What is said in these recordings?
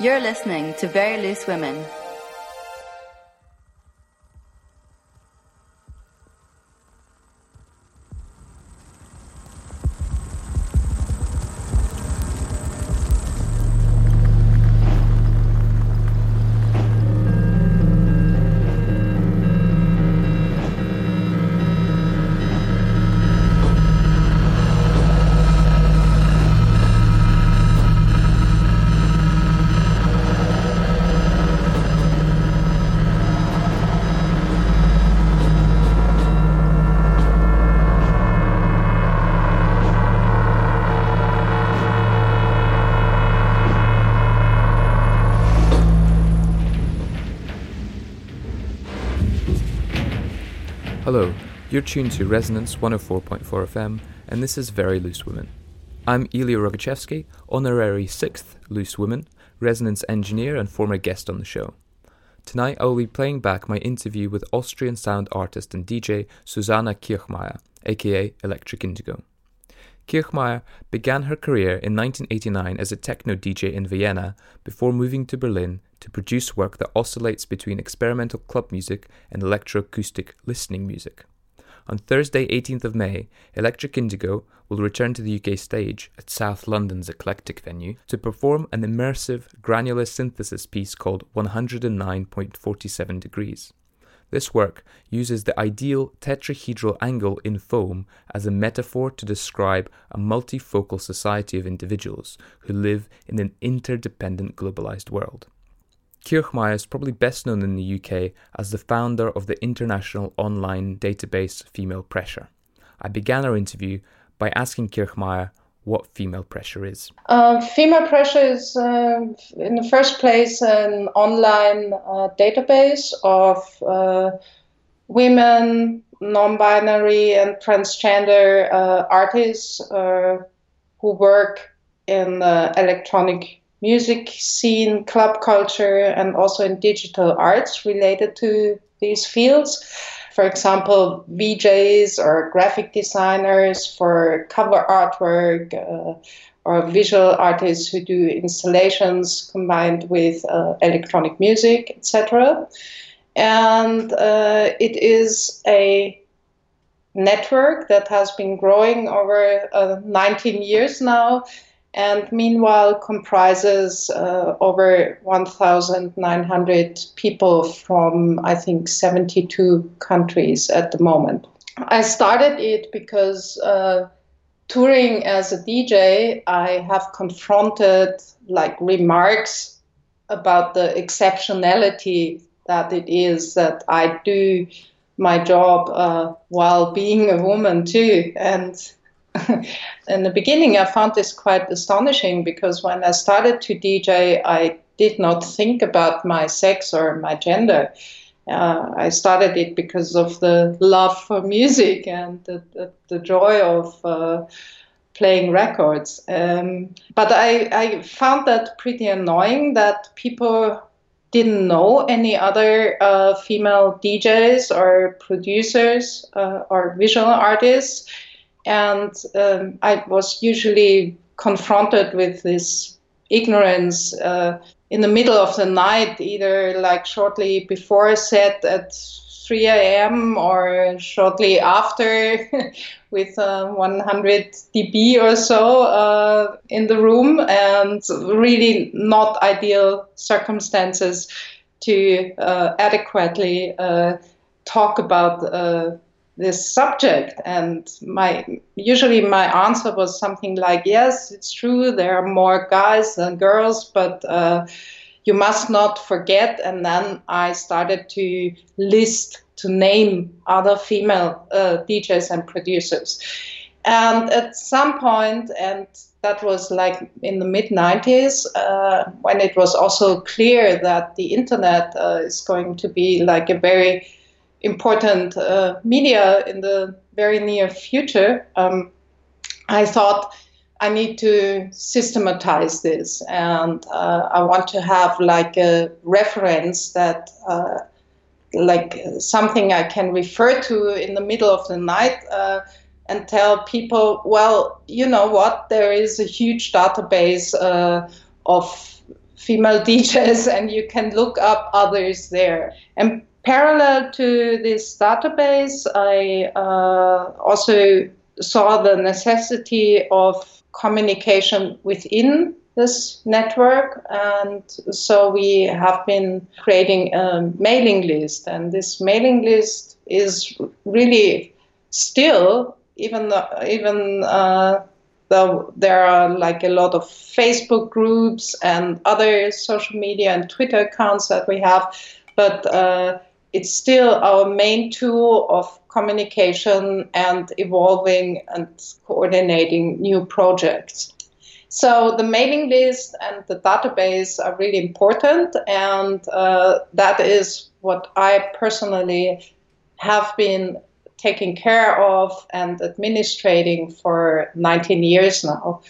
You're listening to Very Loose Women. Hello, you're tuned to Resonance 104.4 FM, and this is Very Loose Women. I'm Ilya Rogachevsky, honorary 6th Loose Woman, resonance engineer, and former guest on the show. Tonight I will be playing back my interview with Austrian sound artist and DJ Susanna Kirchmayr, aka Electric Indigo. Kirchmayr began her career in 1989 as a techno DJ in Vienna before moving to Berlin to produce work that oscillates between experimental club music and electroacoustic listening music. On Thursday, 18th of May, Electric Indigo will return to the UK stage at South London's eclectic venue to perform an immersive granular synthesis piece called 109.47 Degrees. This work uses the ideal tetrahedral angle in foam as a metaphor to describe a multifocal society of individuals who live in an interdependent globalized world. Kirchmayr is probably best known in the UK as the founder of the international online database Female Pressure. I began our interview by asking Kirchmayr what female pressure is. Uh, female pressure is, uh, in the first place, an online uh, database of uh, women, non binary, and transgender uh, artists uh, who work in the electronic music scene, club culture, and also in digital arts related to these fields for example, VJs or graphic designers for cover artwork, uh, or visual artists who do installations combined with uh, electronic music, etc. And uh, it is a network that has been growing over uh, 19 years now and meanwhile comprises uh, over 1,900 people from, I think, 72 countries at the moment. I started it because uh, touring as a DJ, I have confronted like remarks about the exceptionality that it is that I do my job uh, while being a woman too. And in the beginning, I found this quite astonishing because when I started to DJ, I did not think about my sex or my gender. Uh, I started it because of the love for music and the, the, the joy of uh, playing records. Um, but I, I found that pretty annoying that people didn't know any other uh, female DJs or producers uh, or visual artists and um, I was usually confronted with this ignorance uh, in the middle of the night, either like shortly before a set at 3 a.m. or shortly after with uh, 100 dB or so uh, in the room, and really not ideal circumstances to uh, adequately uh, talk about uh, this subject and my usually my answer was something like yes it's true there are more guys than girls but uh, you must not forget. And then i started to list to name other female uh, djs and producers. And at some point and that was like in the mid 90s uh, when it was also clear that the internet uh, is going to be like a very important uh, media in the very near future, um, I thought I need to systematize this, and uh, I want to have like a reference that, uh, like something I can refer to in the middle of the night, uh, and tell people, well, you know what, there is a huge database uh, of female DJs and you can look up others there. And parallel to this database, I uh, also saw the necessity of communication within this network. And so we have been creating a mailing list. And this mailing list is really still even though, even uh, though there are like a lot of Facebook groups and other social media and Twitter accounts that we have, but uh, it's still our main tool of communication and evolving and coordinating new projects. So the mailing list and the database are really important, and uh, that is what I personally have been taking care of and administrating for 19 years now.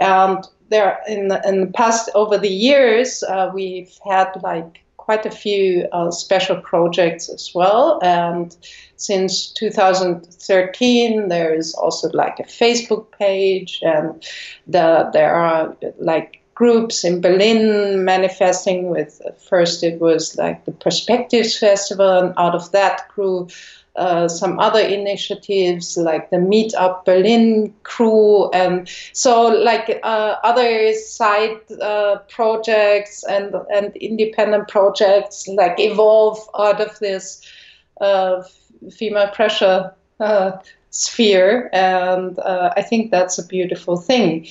And there, in the, in the past, over the years, uh, we've had like quite a few uh, special projects as well. And since 2013, there is also like a Facebook page, and the, there are like groups in Berlin manifesting with first it was like the Perspectives Festival, and out of that grew uh, some other initiatives like the Meet Up Berlin crew, and so like uh, other side uh, projects and and independent projects like evolve out of this uh, female pressure uh, sphere, and I think that's a beautiful thing.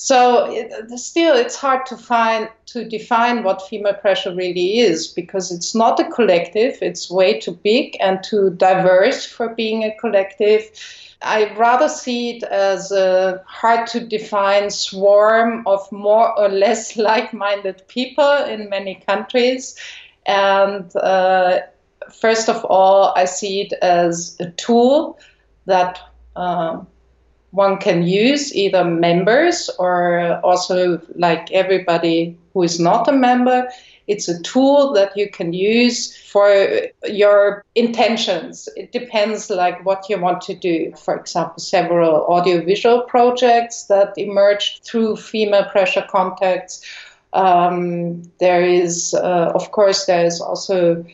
So it, still, it's hard to find to define what female pressure really is because it's not a collective. It's way too big and too diverse for being a collective. I rather see it as a hard to define swarm of more or less like-minded people in many countries, and uh, first of all, I see it as a tool that. Uh, one can use either members or also like everybody who is not a member. It's a tool that you can use for your intentions. It depends like what you want to do. For example several audiovisual projects that emerged through female pressure contacts. Um, there is uh, of course there is also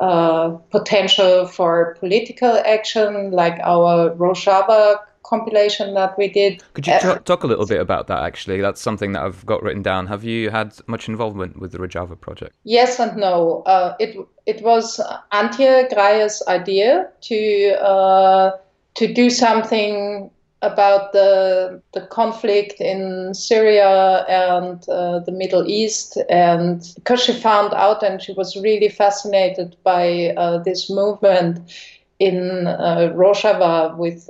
uh, potential for political action like our Rojava compilation that we did. Could you uh, talk a little bit about that? Actually, that's something that I've got written down. Have you had much involvement with the Rojava project? Yes and no. Uh, it it was Antje Greie's idea to uh, to do something about the the conflict in Syria and uh, the Middle East, and because she found out and she was really fascinated by uh, this movement in uh, Rojava with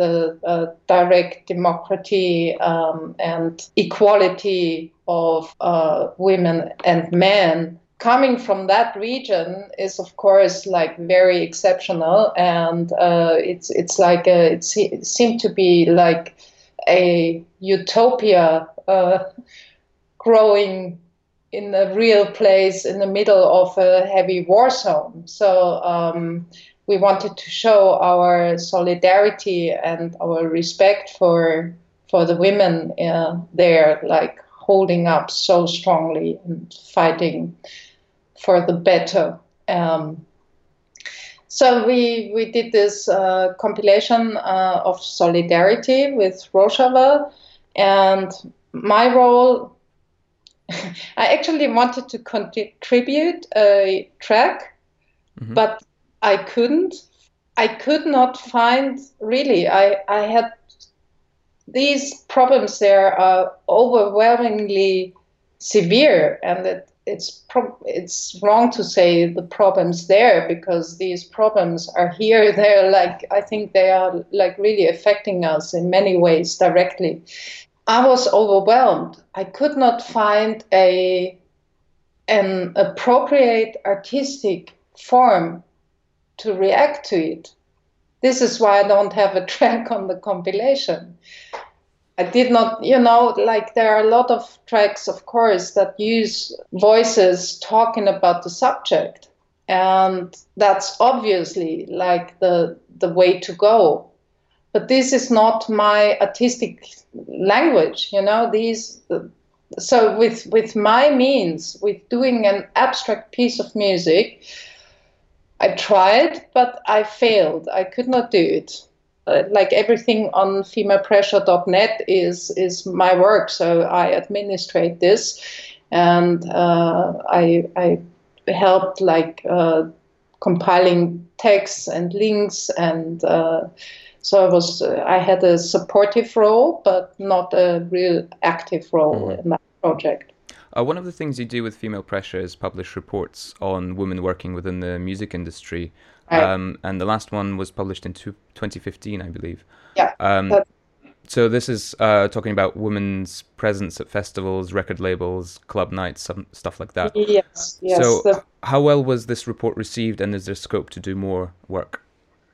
direct democracy um, and equality of uh, women and men. Coming from that region is of course like very exceptional and uh, it's it's like a, it, se- it seemed to be like a utopia uh, growing in a real place in the middle of a heavy war zone. So um, we wanted to show our solidarity and our respect for for the women uh, there, like holding up so strongly and fighting for the better. Um, so we we did this uh, compilation uh, of solidarity with Rojava, and my role. I actually wanted to contribute a track, mm-hmm. but I couldn't. I could not find really. I, I had these problems there are overwhelmingly severe, and it, it's pro- it's wrong to say the problems there because these problems are here. They're like I think they are like really affecting us in many ways directly. I was overwhelmed. I could not find a an appropriate artistic form to react to it. This is why I don't have a track on the compilation. I did not, you know, like there are a lot of tracks, of course, that use voices talking about the subject. And that's obviously like the the way to go. but this is not my artistic language. You know, these. So with with my means, with doing an abstract piece of music, I tried, but I failed. I could not do it. Uh, like everything on femalepressure.net is is my work, so I administrate this, and uh, I I helped like uh, compiling texts and links, and uh, so I was I had a supportive role, but not a real active role mm-hmm. in that project. Uh, one of the things you do with Female Pressure is publish reports on women working within the music industry. Um, and the last one was published in two, 2015, I believe. Yeah. Um, so this is uh, talking about women's presence at festivals, record labels, club nights, some stuff like that. Yes. Yes. So, the... how well was this report received, and is there scope to do more work?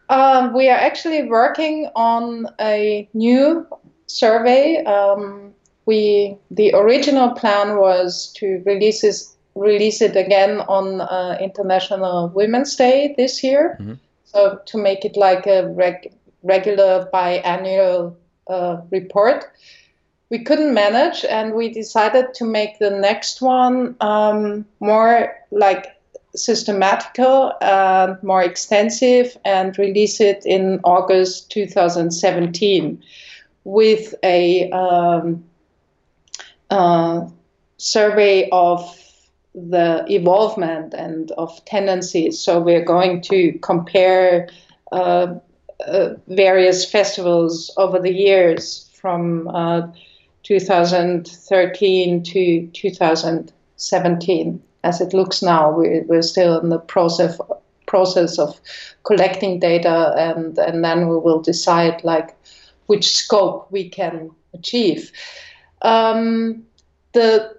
Um, we are actually working on a new survey. Um, we the original plan was to release this, release it again on uh, International Women's Day this year. Mm-hmm. So to make it like a reg- regular biannual uh, report. We couldn't manage, and we decided to make the next one um, more like systematical and more extensive and release it in August 2017 with a um, uh, survey of the evolvement and of tendencies. So we're going to compare uh, uh, various festivals over the years from uh, 2013 to 2017. As it looks now, we're, we're still in the process process of collecting data, and and then we will decide like which scope we can achieve. Um, the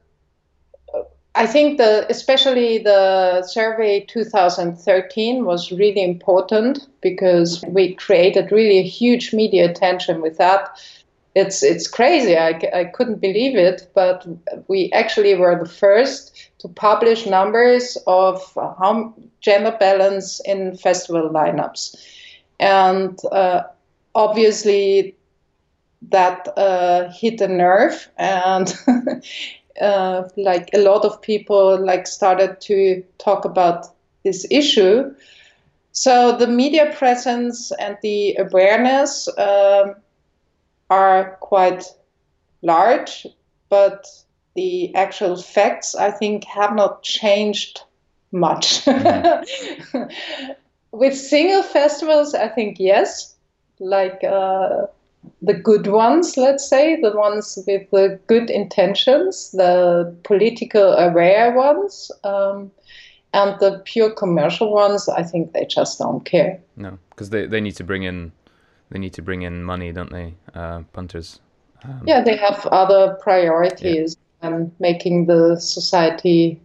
I think the especially the survey 2013 was really important because we created really a huge media attention with that. It's it's crazy. I, I couldn't believe it, but we actually were the first to publish numbers of how gender balance in festival lineups, and uh, obviously that uh, hit a nerve and uh, like a lot of people like started to talk about this issue. So the media presence and the awareness um, are quite large but the actual facts i think have not changed much. Mm-hmm. with single festivals i think yes. Like uh, the good ones, let's say, the ones with the good intentions, the political aware ones, um, and the pure commercial ones. I think they just don't care. No, because they, they need to bring in they need to bring in money, don't they, uh, punters? Um, yeah, they have other priorities yeah. than making the society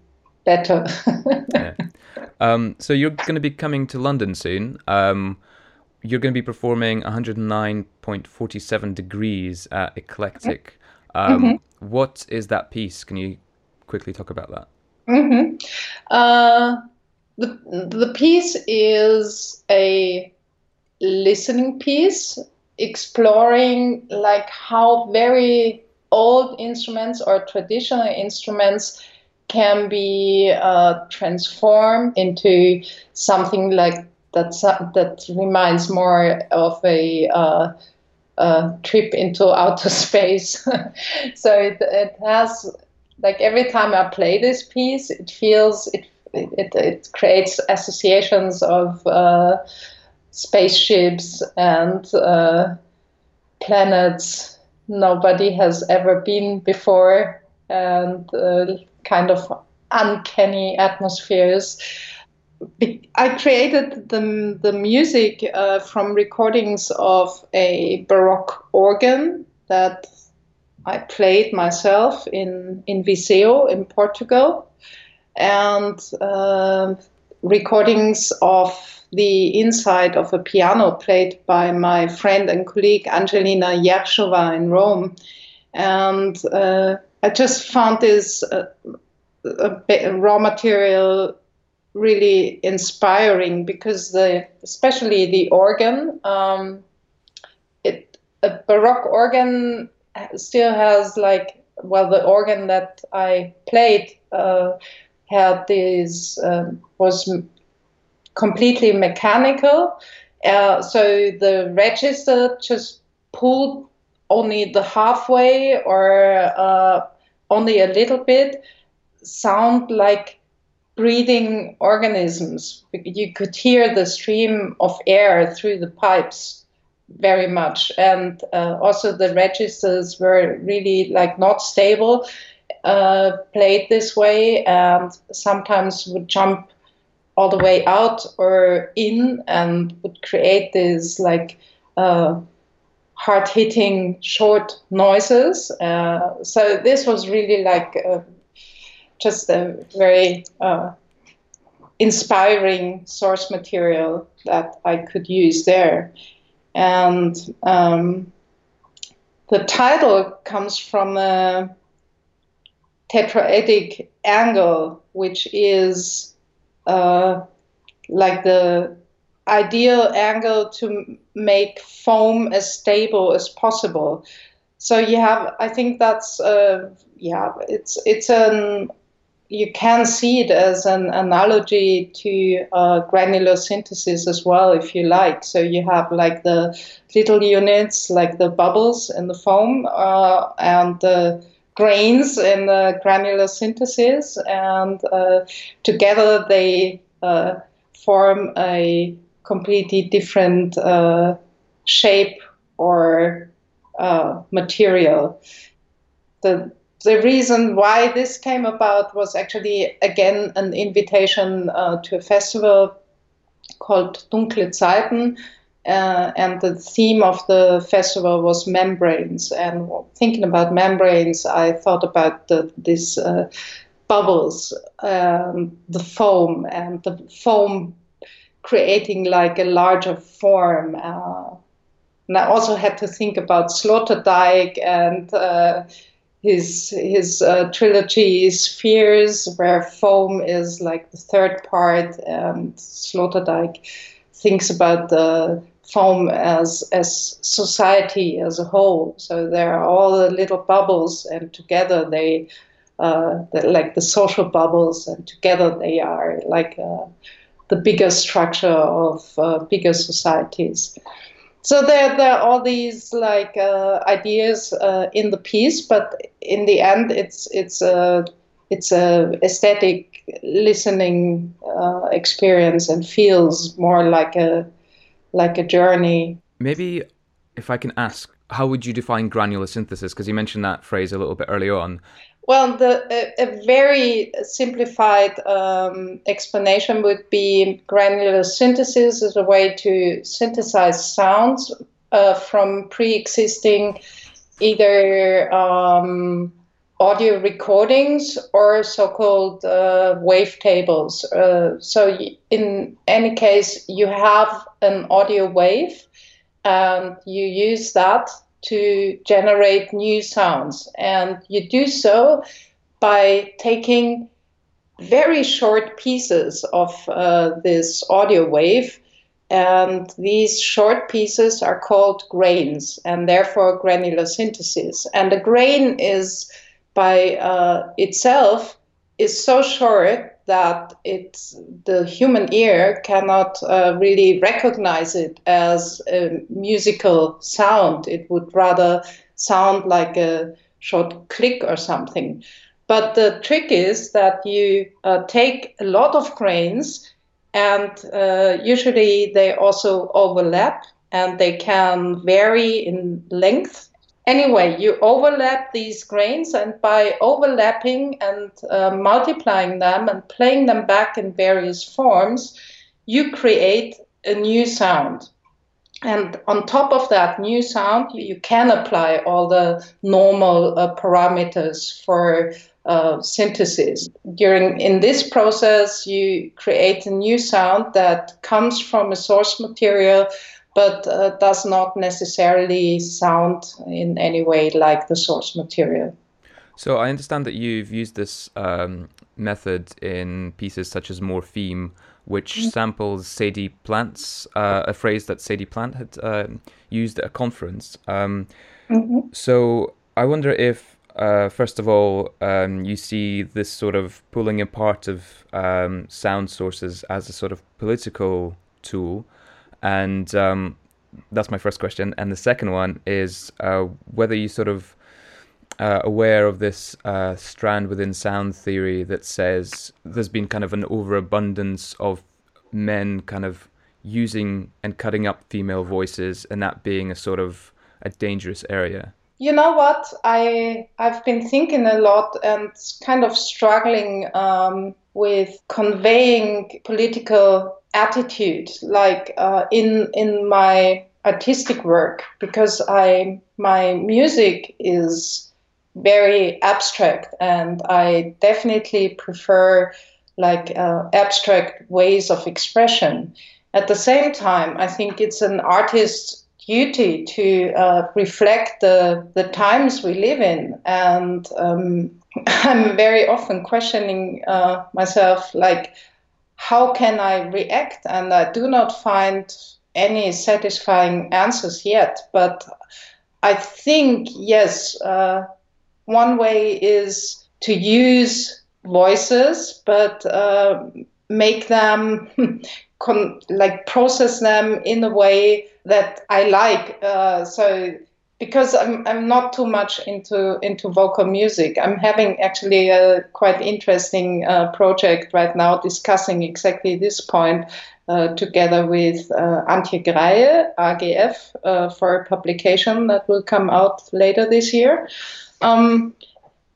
better. yeah. Um, so you're going to be coming to London soon. Um, you're going to be performing 109.47 degrees at Eclectic. Um, mm-hmm. what is that piece? Can you quickly talk about that? Mm-hmm. Uh, the, the piece is a listening piece exploring like how very old instruments or traditional instruments can be uh, transformed into something like that that reminds more of a uh, uh, trip into outer space. so it, it has like every time I play this piece, it feels it it, it creates associations of uh, spaceships and uh, planets nobody has ever been before and uh, kind of uncanny atmospheres I created the, the music uh, from recordings of a Baroque organ that I played myself in, in Viseu in Portugal, and uh, recordings of the inside of a piano played by my friend and colleague Angelina Yershova in Rome. And uh, I just found this uh, raw material really inspiring because the especially the organ um, it a Baroque organ still has like well the organ that I played uh, had this um, was completely mechanical. Uh, so the register just pulled only the halfway or uh, only a little bit sound like breathing organisms. You could hear the stream of air through the pipes very much, and uh, also the registers were really like not stable. Uh, played this way and sometimes would jump all the way out or in and would create this like uh, hard hitting short noises. Uh, so this was really like just a very uh, inspiring source material that I could use there. And um, the title comes from a tetraedic angle, which is uh, like the ideal angle to make foam as stable as possible. So you have, I think that's, uh, yeah, it's it's an you can see it as an analogy to uh, granular synthesis as well, if you like. So you have like the little units, like the bubbles in the foam, uh, and the grains in the granular synthesis, and uh, together they uh, form a completely different uh, shape or material. The the reason why this came about was actually again an invitation uh, to a festival called Dunkle Zeiten. Uh, and the theme of the festival was membranes. And thinking about membranes, I thought about the, these uh, bubbles, um, the foam, and the foam creating like a larger form. Uh, and I also had to think about Sloterdijk and uh, his his uh, trilogy Spheres, where foam is like the third part, and Sloterdijk thinks about the foam as as society as a whole. So there are all the little bubbles, and together they, uh, like the social bubbles, and together they are like uh, the bigger structure of uh, bigger societies so there, there are all these like uh, ideas uh, in the piece, but in the end, it's it's a it's a aesthetic listening uh, experience and feels more like a like a journey. Maybe if I can ask, how would you define granular synthesis? Because you mentioned that phrase a little bit earlier on. Well, the, a, a very simplified um, explanation would be granular synthesis is a way to synthesize sounds uh, from pre-existing either um, audio recordings or so-called uh, wavetables. Uh, so in any case, you have an audio wave and you use that to generate new sounds. And you do so by taking very short pieces of uh, this audio wave. And these short pieces are called grains and therefore granular synthesis. And a grain is by uh, itself is so short that it's the human ear cannot uh, really recognize it as a musical sound. It would rather sound like a short click or something. But the trick is that you uh, take a lot of grains, and uh, usually they also overlap and they can vary in length anyway, you overlap these grains, and by overlapping and uh, multiplying them and playing them back in various forms, you create a new sound. And on top of that new sound, you can apply all the normal uh, parameters for uh, synthesis. During in this process, you create a new sound that comes from a source material but uh, does not necessarily sound in any way like the source material. So I understand that you've used this um, method in pieces such as Morpheme which mm-hmm. samples Sadie Plant's uh, a phrase that Sadie Plant had uh, used at a conference. Um, mm-hmm. So I wonder if, uh, first of all, um, you see this sort of pulling apart of um, sound sources as a sort of political tool, and um, that's my first question. And the second one is uh, whether you sort of uh, aware of this uh, strand within sound theory that says there's been kind of an overabundance of men kind of using and cutting up female voices, and that being a sort of a dangerous area. You know what? I I've been thinking a lot and kind of struggling um, with conveying political attitude, like uh, in in my artistic work, because I my music is very abstract, and I definitely prefer like uh, abstract ways of expression. At the same time, I think it's an artist's duty to uh, reflect the the times we live in, and um, I'm very often questioning uh, myself, like, how can I react? And I do not find any satisfying answers yet, but I think yes. Uh, one way is to use voices, but uh, make them con- like process them in a way that I like. Uh, so because I'm I'm not too much into into vocal music, I'm having actually a quite interesting uh, project right now discussing exactly this point. Uh, together with uh, Antje Greie, AGF, uh, for a publication that will come out later this year. Um,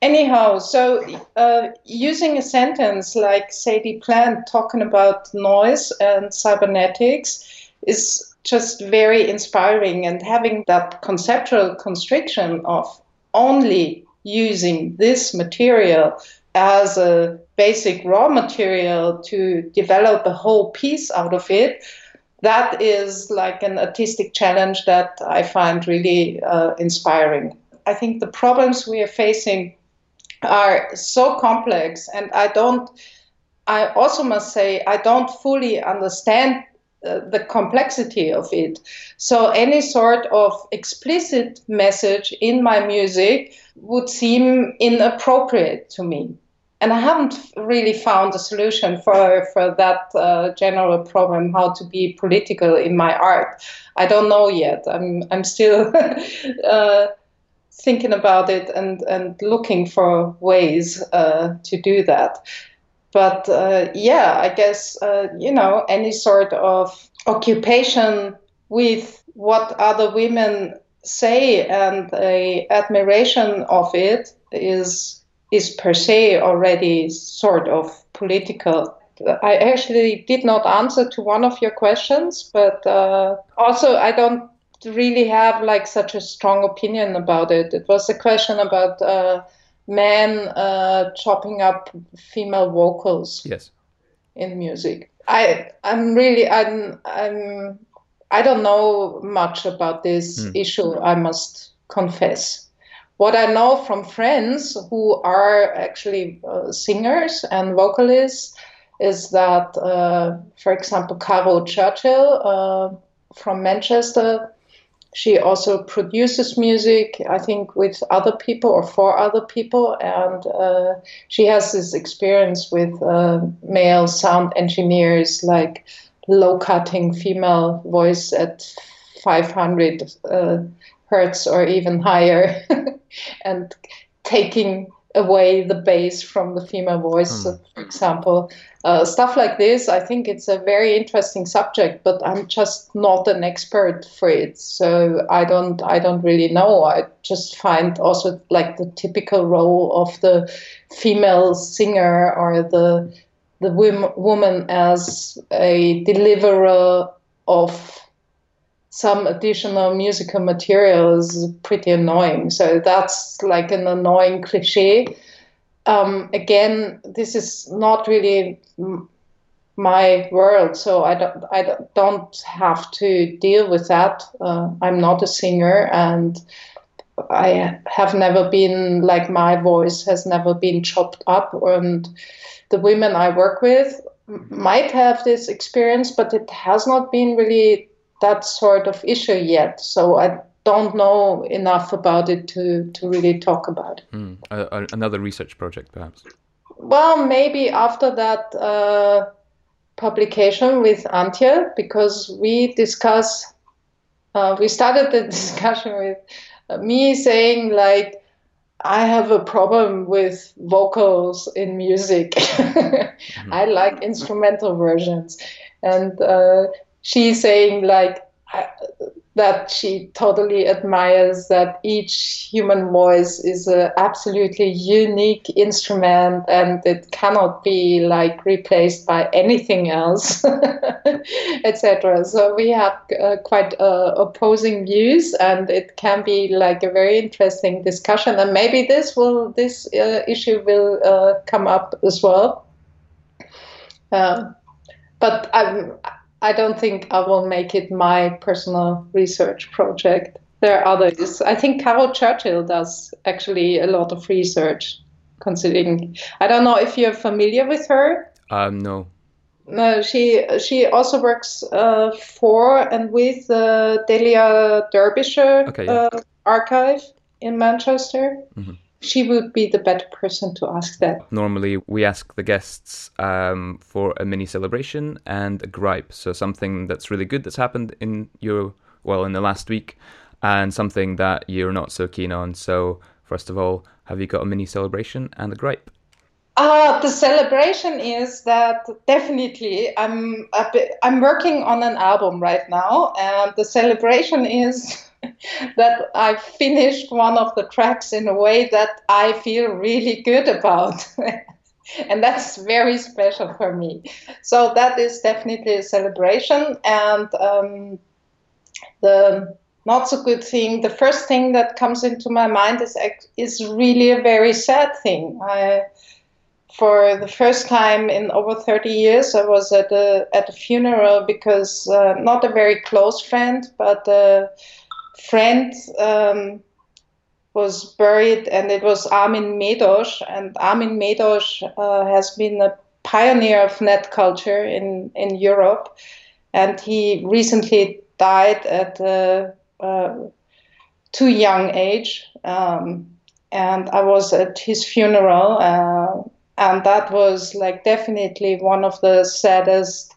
anyhow, so uh, using a sentence like Sadie Plant talking about noise and cybernetics is just very inspiring, and having that conceptual constriction of only using this material as a basic raw material to develop a whole piece out of it that is like an artistic challenge that I find really uh, inspiring. I think the problems we are facing are so complex, and I don't. I also must say I don't fully understand the complexity of it. So any sort of explicit message in my music would seem inappropriate to me. And I haven't really found a solution for, for that uh, general problem, how to be political in my art. I don't know yet. I'm, I'm still uh, thinking about it and, and looking for ways uh, to do that. But uh, yeah, I guess, uh, you know, any sort of occupation with what other women say and a admiration of it is is per se already sort of political. I actually did not answer to one of your questions, but uh, also I don't really have like such a strong opinion about it. It was a question about uh, men uh, chopping up female vocals. Yes. In music, I I'm really I'm I'm I don't know much about this mm. issue. I must confess. What I know from friends who are actually uh, singers and vocalists is that, uh, for example, Caro Churchill uh, from Manchester she also produces music, I think, with other people or for other people. And uh, she has this experience with uh, male sound engineers, like low cutting female voice at 500 uh, hertz or even higher, and taking away the bass from the female voice, mm. for example. Uh, stuff like this, I think it's a very interesting subject, but I'm just not an expert for it, so I don't, I don't really know. I just find also like the typical role of the female singer or the the woman as a deliverer of some additional musical material is pretty annoying. So that's like an annoying cliche. Um, again, this is not really my world, so I don't, I don't have to deal with that. Uh, I'm not a singer, and I have never been like my voice has never been chopped up. And the women I work with might have this experience, but it has not been really that sort of issue yet. So I don't know enough about it to, to really talk about it. Mm. Uh, another research project, perhaps? Well, maybe after that uh, publication with Antje, because we discuss, uh, we started the discussion with me saying, like, I have a problem with vocals in music. mm-hmm. I like instrumental versions. And uh, she's saying, like, that she totally admires that each human voice is an absolutely unique instrument and it cannot be like replaced by anything else etc so we have uh, quite uh, opposing views and it can be like a very interesting discussion. And maybe this will this uh, issue will uh, come up as well. Uh, but I'm I don't think I will make it my personal research project. There are others. I think Caro Churchill does actually a lot of research, considering. I don't know if you're familiar with her. Um, no. No, she she also works uh, for and with the Delia Derbyshire okay, yeah. uh, archive in Manchester. Mm-hmm she would be the better person to ask that. Normally, we ask the guests um, for a mini celebration and a gripe. So, something that's really good that's happened in your, well, in the last week, and something that you're not so keen on. So, first of all, have you got a mini celebration and a gripe? Uh, the celebration is that definitely I'm I'm working on an album right now, and the celebration is that I finished one of the tracks in a way that I feel really good about. and that's very special for me. So that is definitely a celebration. And um, the not so good thing, the first thing that comes into my mind is is really a very sad thing. I, for the first time in over 30 years, I was at a at a funeral because uh, not a very close friend, but. Uh, friend um, was buried, and it was Armin Medosch. And Armin Medosch uh, has been a pioneer of net culture in, in Europe, and he recently died at a, a too young age. Um, and I was at his funeral, uh, and that was like definitely one of the saddest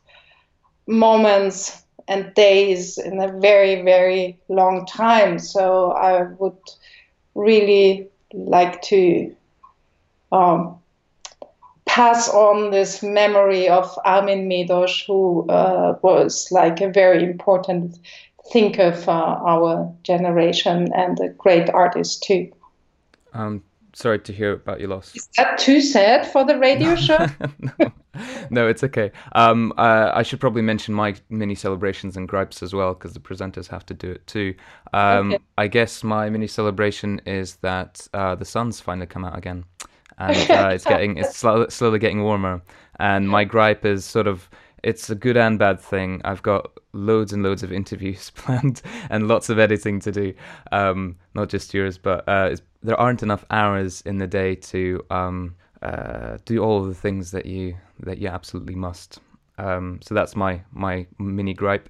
moments and days in a very, very long time. So I would really like to um, pass on this memory of Armin Medosch, who uh, was like a very important thinker for our generation and a great artist too. Um, sorry to hear about your loss. Is that too sad for the radio show? no. no, it's okay. Um, uh, I should probably mention my mini celebrations and gripes as well because the presenters have to do it too. Um, okay. I guess my mini celebration is that uh, the sun's finally come out again, and uh, it's getting it's slowly getting warmer. And my gripe is sort of it's a good and bad thing. I've got loads and loads of interviews planned and lots of editing to do. Um, not just yours, but uh, there aren't enough hours in the day to um, uh, do all of the things that you that you absolutely must. Um, so that's my my mini gripe.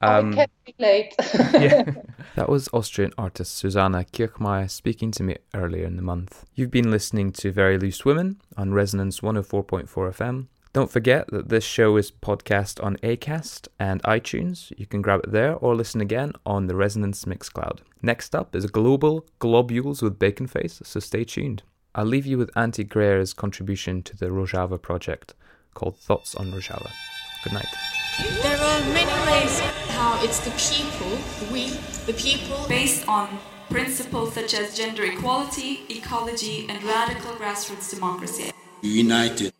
Um, I can relate. yeah. That was Austrian artist Susanna Kirchmayr speaking to me earlier in the month. You've been listening to Very Loose Women on Resonance 104.4 FM. Don't forget that this show is podcast on Acast and iTunes. You can grab it there or listen again on the Resonance Mixcloud. Next up is Global Globules with Bacon Face, so stay tuned. I'll leave you with Antje Greie's contribution to the Rojava project called Thoughts on Rojava. Good night. There are many ways how it's the people, we, the people, based on principles such as gender equality, ecology, and radical grassroots democracy. United.